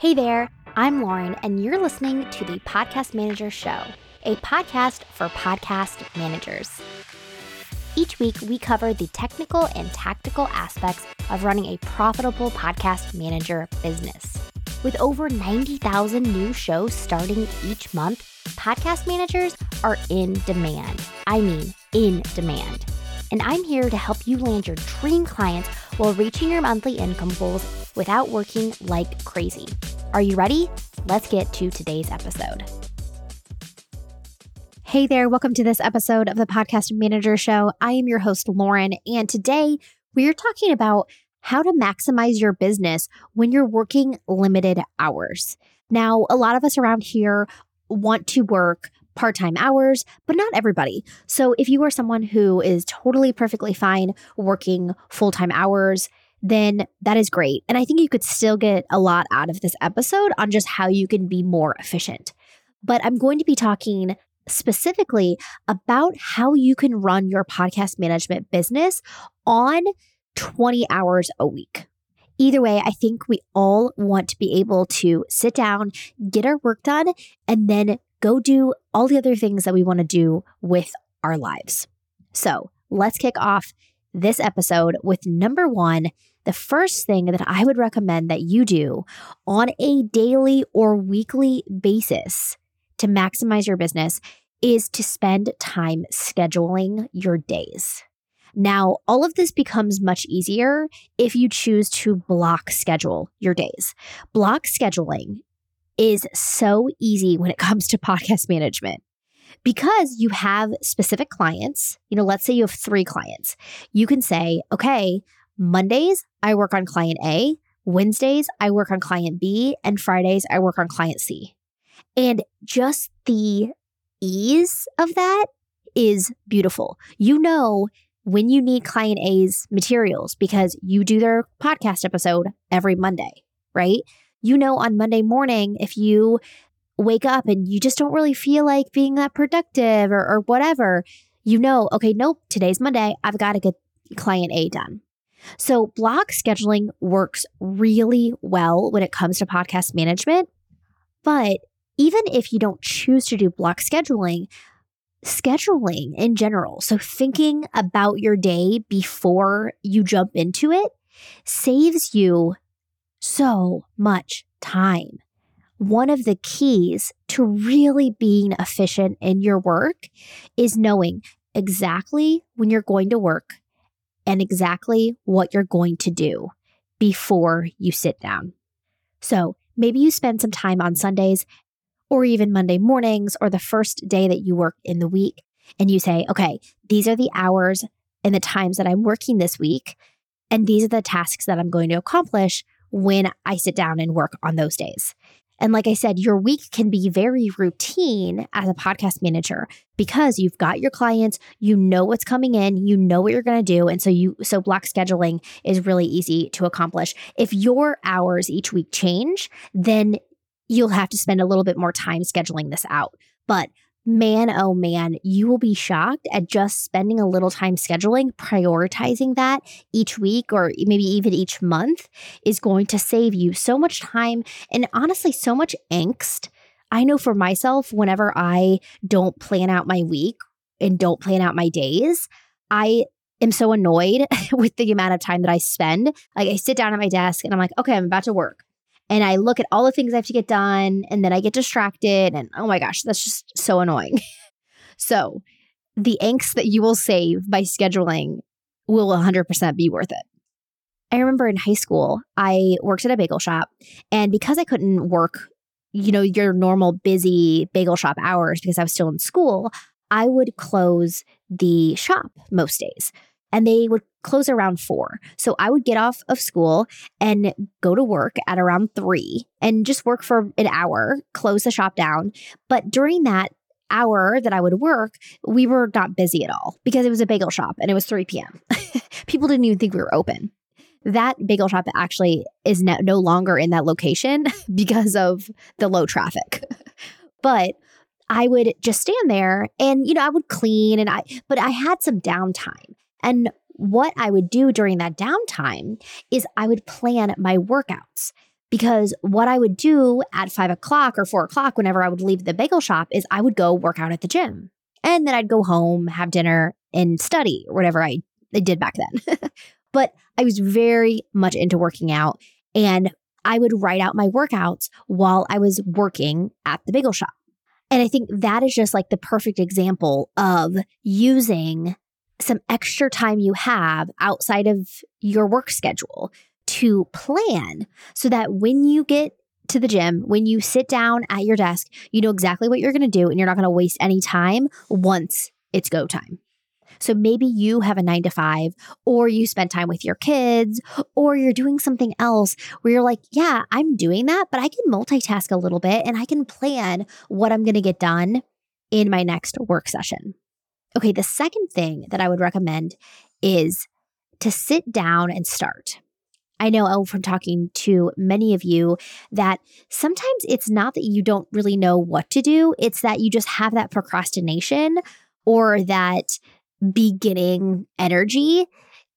Hey there, I'm Lauren, and you're listening to the Podcast Manager Show, a podcast for podcast managers. Each week, we cover the technical and tactical aspects of running a profitable podcast manager business. With over 90,000 new shows starting each month, podcast managers are in demand. I mean, in demand. And I'm here to help you land your dream clients while reaching your monthly income goals without working like crazy. Are you ready? Let's get to today's episode. Hey there, welcome to this episode of the Podcast Manager Show. I am your host, Lauren, and today we're talking about how to maximize your business when you're working limited hours. Now, a lot of us around here want to work part time hours, but not everybody. So, if you are someone who is totally perfectly fine working full time hours, then that is great. And I think you could still get a lot out of this episode on just how you can be more efficient. But I'm going to be talking specifically about how you can run your podcast management business on 20 hours a week. Either way, I think we all want to be able to sit down, get our work done, and then go do all the other things that we want to do with our lives. So let's kick off this episode with number one the first thing that I would recommend that you do on a daily or weekly basis to maximize your business is to spend time scheduling your days. Now, all of this becomes much easier if you choose to block schedule your days. Block scheduling is so easy when it comes to podcast management because you have specific clients. You know, let's say you have three clients. You can say, okay, Mondays, I work on client A. Wednesdays, I work on client B. And Fridays, I work on client C. And just the ease of that is beautiful. You know, when you need client A's materials because you do their podcast episode every Monday, right? You know, on Monday morning, if you wake up and you just don't really feel like being that productive or, or whatever, you know, okay, nope, today's Monday. I've got to get client A done. So, block scheduling works really well when it comes to podcast management. But even if you don't choose to do block scheduling, scheduling in general, so thinking about your day before you jump into it, saves you so much time. One of the keys to really being efficient in your work is knowing exactly when you're going to work and exactly what you're going to do before you sit down. So maybe you spend some time on Sundays or even Monday mornings or the first day that you work in the week, and you say, okay, these are the hours and the times that I'm working this week. And these are the tasks that I'm going to accomplish when I sit down and work on those days. And like I said, your week can be very routine as a podcast manager because you've got your clients, you know what's coming in, you know what you're going to do, and so you so block scheduling is really easy to accomplish. If your hours each week change, then you'll have to spend a little bit more time scheduling this out. But man, oh man, you will be shocked at just spending a little time scheduling, prioritizing that each week or maybe even each month is going to save you so much time and honestly, so much angst. I know for myself, whenever I don't plan out my week and don't plan out my days, I am so annoyed with the amount of time that I spend. Like I sit down at my desk and I'm like, okay, I'm about to work and I look at all the things I have to get done and then I get distracted and oh my gosh, that's just so annoying. so, the angst that you will save by scheduling will 100% be worth it. I remember in high school, I worked at a bagel shop and because I couldn't work, you know, your normal busy bagel shop hours because I was still in school, I would close the shop most days and they would close around four. So I would get off of school and go to work at around three and just work for an hour, close the shop down. But during that hour that I would work, we were not busy at all because it was a bagel shop and it was 3 p.m. People didn't even think we were open. That bagel shop actually is no, no longer in that location because of the low traffic. but I would just stand there and, you know, I would clean and I, but I had some downtime. And what I would do during that downtime is I would plan my workouts. Because what I would do at five o'clock or four o'clock, whenever I would leave the bagel shop, is I would go work out at the gym. And then I'd go home, have dinner, and study or whatever I, I did back then. but I was very much into working out. And I would write out my workouts while I was working at the bagel shop. And I think that is just like the perfect example of using some extra time you have outside of your work schedule to plan so that when you get to the gym, when you sit down at your desk, you know exactly what you're going to do and you're not going to waste any time once it's go time. So maybe you have a nine to five, or you spend time with your kids, or you're doing something else where you're like, yeah, I'm doing that, but I can multitask a little bit and I can plan what I'm going to get done in my next work session. Okay, the second thing that I would recommend is to sit down and start. I know oh, from talking to many of you that sometimes it's not that you don't really know what to do, it's that you just have that procrastination or that beginning energy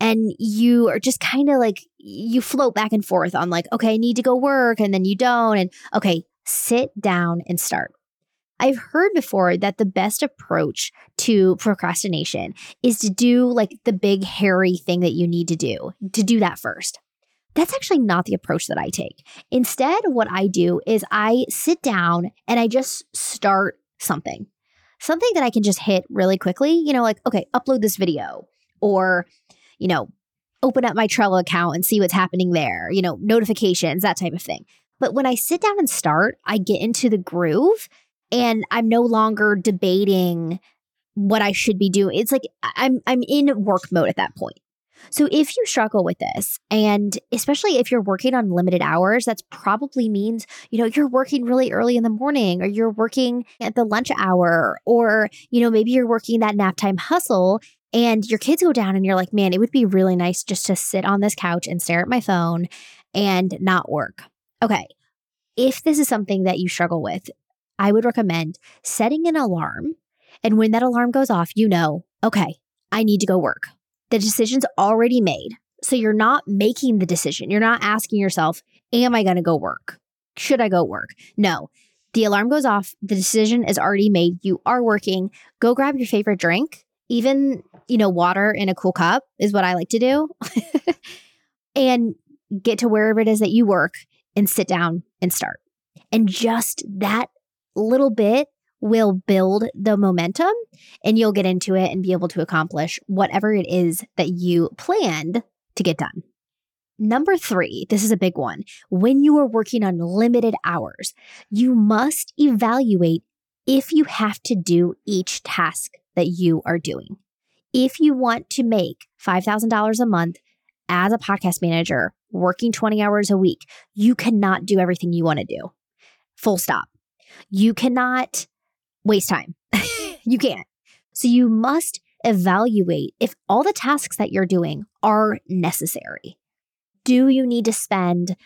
and you are just kind of like you float back and forth on like okay i need to go work and then you don't and okay sit down and start i've heard before that the best approach to procrastination is to do like the big hairy thing that you need to do to do that first. That's actually not the approach that i take. Instead what i do is i sit down and i just start something. Something that I can just hit really quickly, you know, like, okay, upload this video or, you know, open up my Trello account and see what's happening there, you know, notifications, that type of thing. But when I sit down and start, I get into the groove and I'm no longer debating what I should be doing. It's like I'm I'm in work mode at that point. So if you struggle with this, and especially if you're working on limited hours, that's probably means, you know, you're working really early in the morning or you're working at the lunch hour, or, you know, maybe you're working that nap time hustle and your kids go down and you're like, man, it would be really nice just to sit on this couch and stare at my phone and not work. Okay. If this is something that you struggle with, I would recommend setting an alarm. And when that alarm goes off, you know, okay, I need to go work. The decision's already made. So you're not making the decision. You're not asking yourself, Am I going to go work? Should I go work? No. The alarm goes off. The decision is already made. You are working. Go grab your favorite drink. Even, you know, water in a cool cup is what I like to do. and get to wherever it is that you work and sit down and start. And just that little bit will build the momentum and you'll get into it and be able to accomplish whatever it is that you planned to get done. Number three, this is a big one. When you are working on limited hours, you must evaluate if you have to do each task that you are doing. If you want to make $5,000 a month as a podcast manager, working 20 hours a week, you cannot do everything you want to do. Full stop. You cannot waste time. you can't. So you must evaluate if all the tasks that you're doing are necessary. Do you need to spend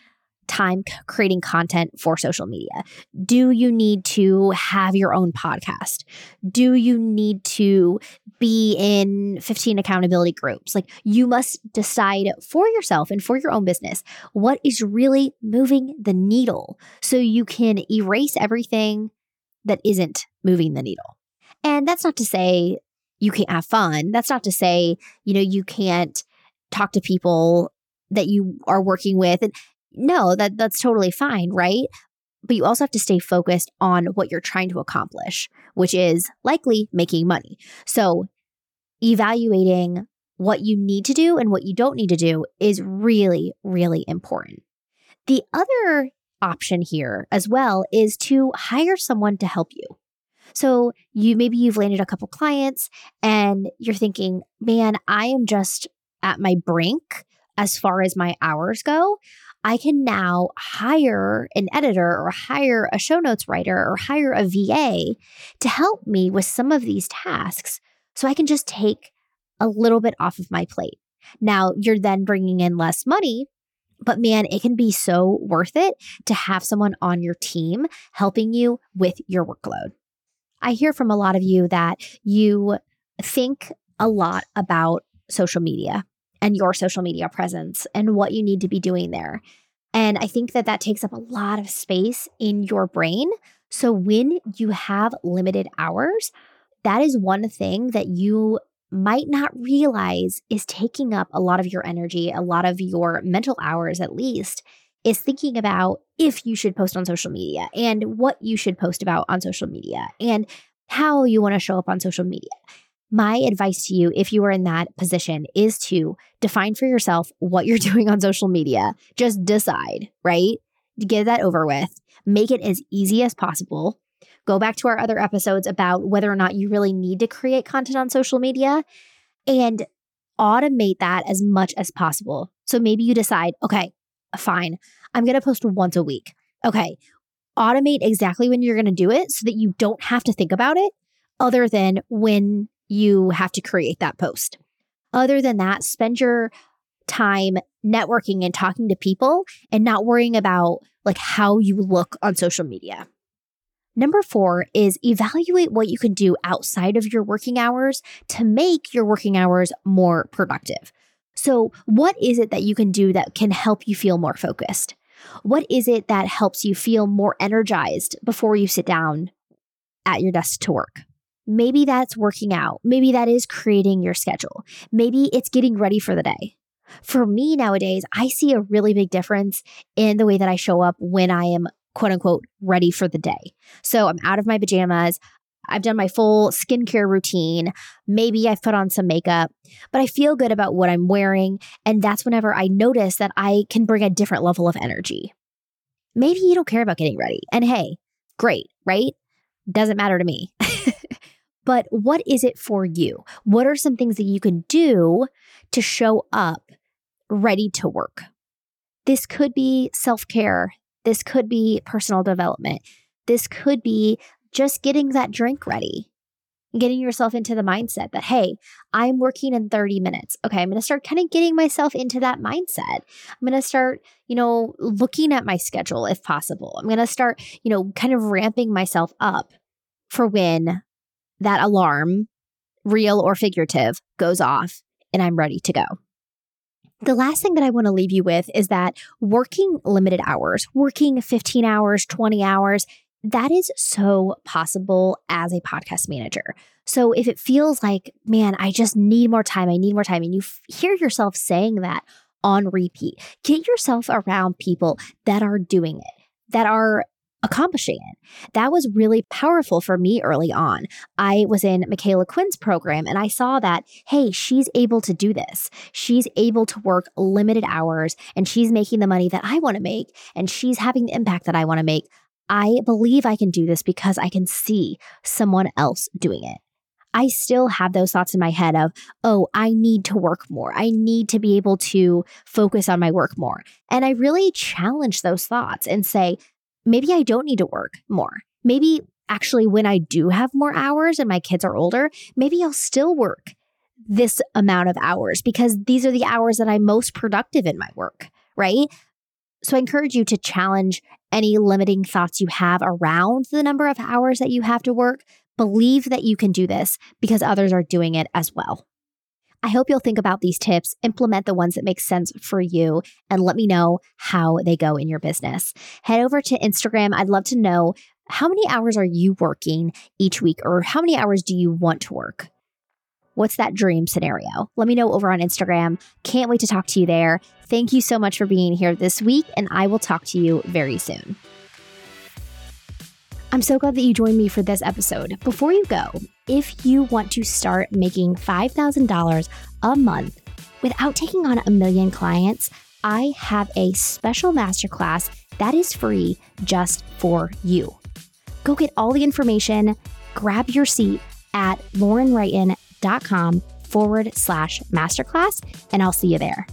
time creating content for social media? Do you need to have your own podcast? Do you need to be in 15 accountability groups? Like you must decide for yourself and for your own business what is really moving the needle so you can erase everything that isn't moving the needle. And that's not to say you can't have fun. That's not to say, you know, you can't talk to people that you are working with. And no, that that's totally fine, right? But you also have to stay focused on what you're trying to accomplish, which is likely making money. So evaluating what you need to do and what you don't need to do is really, really important. The other option here as well is to hire someone to help you. So you maybe you've landed a couple clients and you're thinking, man, I am just at my brink as far as my hours go. I can now hire an editor or hire a show notes writer or hire a VA to help me with some of these tasks so I can just take a little bit off of my plate. Now, you're then bringing in less money, but man, it can be so worth it to have someone on your team helping you with your workload. I hear from a lot of you that you think a lot about social media and your social media presence and what you need to be doing there. And I think that that takes up a lot of space in your brain. So when you have limited hours, that is one thing that you might not realize is taking up a lot of your energy, a lot of your mental hours at least, is thinking about if you should post on social media and what you should post about on social media and how you want to show up on social media. My advice to you, if you are in that position, is to define for yourself what you're doing on social media. Just decide, right? Get that over with. Make it as easy as possible. Go back to our other episodes about whether or not you really need to create content on social media and automate that as much as possible. So maybe you decide, okay, fine, I'm going to post once a week. Okay, automate exactly when you're going to do it so that you don't have to think about it other than when you have to create that post. Other than that, spend your time networking and talking to people and not worrying about like how you look on social media. Number four is evaluate what you can do outside of your working hours to make your working hours more productive. So, what is it that you can do that can help you feel more focused? What is it that helps you feel more energized before you sit down at your desk to work? Maybe that's working out. Maybe that is creating your schedule. Maybe it's getting ready for the day. For me nowadays, I see a really big difference in the way that I show up when I am quote unquote ready for the day. So I'm out of my pajamas. I've done my full skincare routine. Maybe I've put on some makeup, but I feel good about what I'm wearing. And that's whenever I notice that I can bring a different level of energy. Maybe you don't care about getting ready. And hey, great, right? Doesn't matter to me. but what is it for you? What are some things that you can do to show up ready to work? This could be self care. This could be personal development. This could be just getting that drink ready, getting yourself into the mindset that, hey, I'm working in 30 minutes. Okay, I'm going to start kind of getting myself into that mindset. I'm going to start, you know, looking at my schedule if possible. I'm going to start, you know, kind of ramping myself up for when that alarm, real or figurative, goes off and I'm ready to go. The last thing that I want to leave you with is that working limited hours, working 15 hours, 20 hours, that is so possible as a podcast manager. So if it feels like, man, I just need more time, I need more time, and you f- hear yourself saying that on repeat, get yourself around people that are doing it, that are accomplishing it. That was really powerful for me early on. I was in Michaela Quinn's program and I saw that, hey, she's able to do this. She's able to work limited hours and she's making the money that I want to make and she's having the impact that I want to make. I believe I can do this because I can see someone else doing it. I still have those thoughts in my head of, oh, I need to work more. I need to be able to focus on my work more. And I really challenge those thoughts and say, maybe I don't need to work more. Maybe actually, when I do have more hours and my kids are older, maybe I'll still work this amount of hours because these are the hours that I'm most productive in my work, right? So I encourage you to challenge any limiting thoughts you have around the number of hours that you have to work. Believe that you can do this because others are doing it as well. I hope you'll think about these tips, implement the ones that make sense for you, and let me know how they go in your business. Head over to Instagram. I'd love to know how many hours are you working each week, or how many hours do you want to work? What's that dream scenario? Let me know over on Instagram. Can't wait to talk to you there. Thank you so much for being here this week, and I will talk to you very soon. I'm so glad that you joined me for this episode. Before you go, if you want to start making $5,000 a month without taking on a million clients, I have a special masterclass that is free just for you. Go get all the information, grab your seat at laurenwrighton.com forward slash masterclass, and I'll see you there.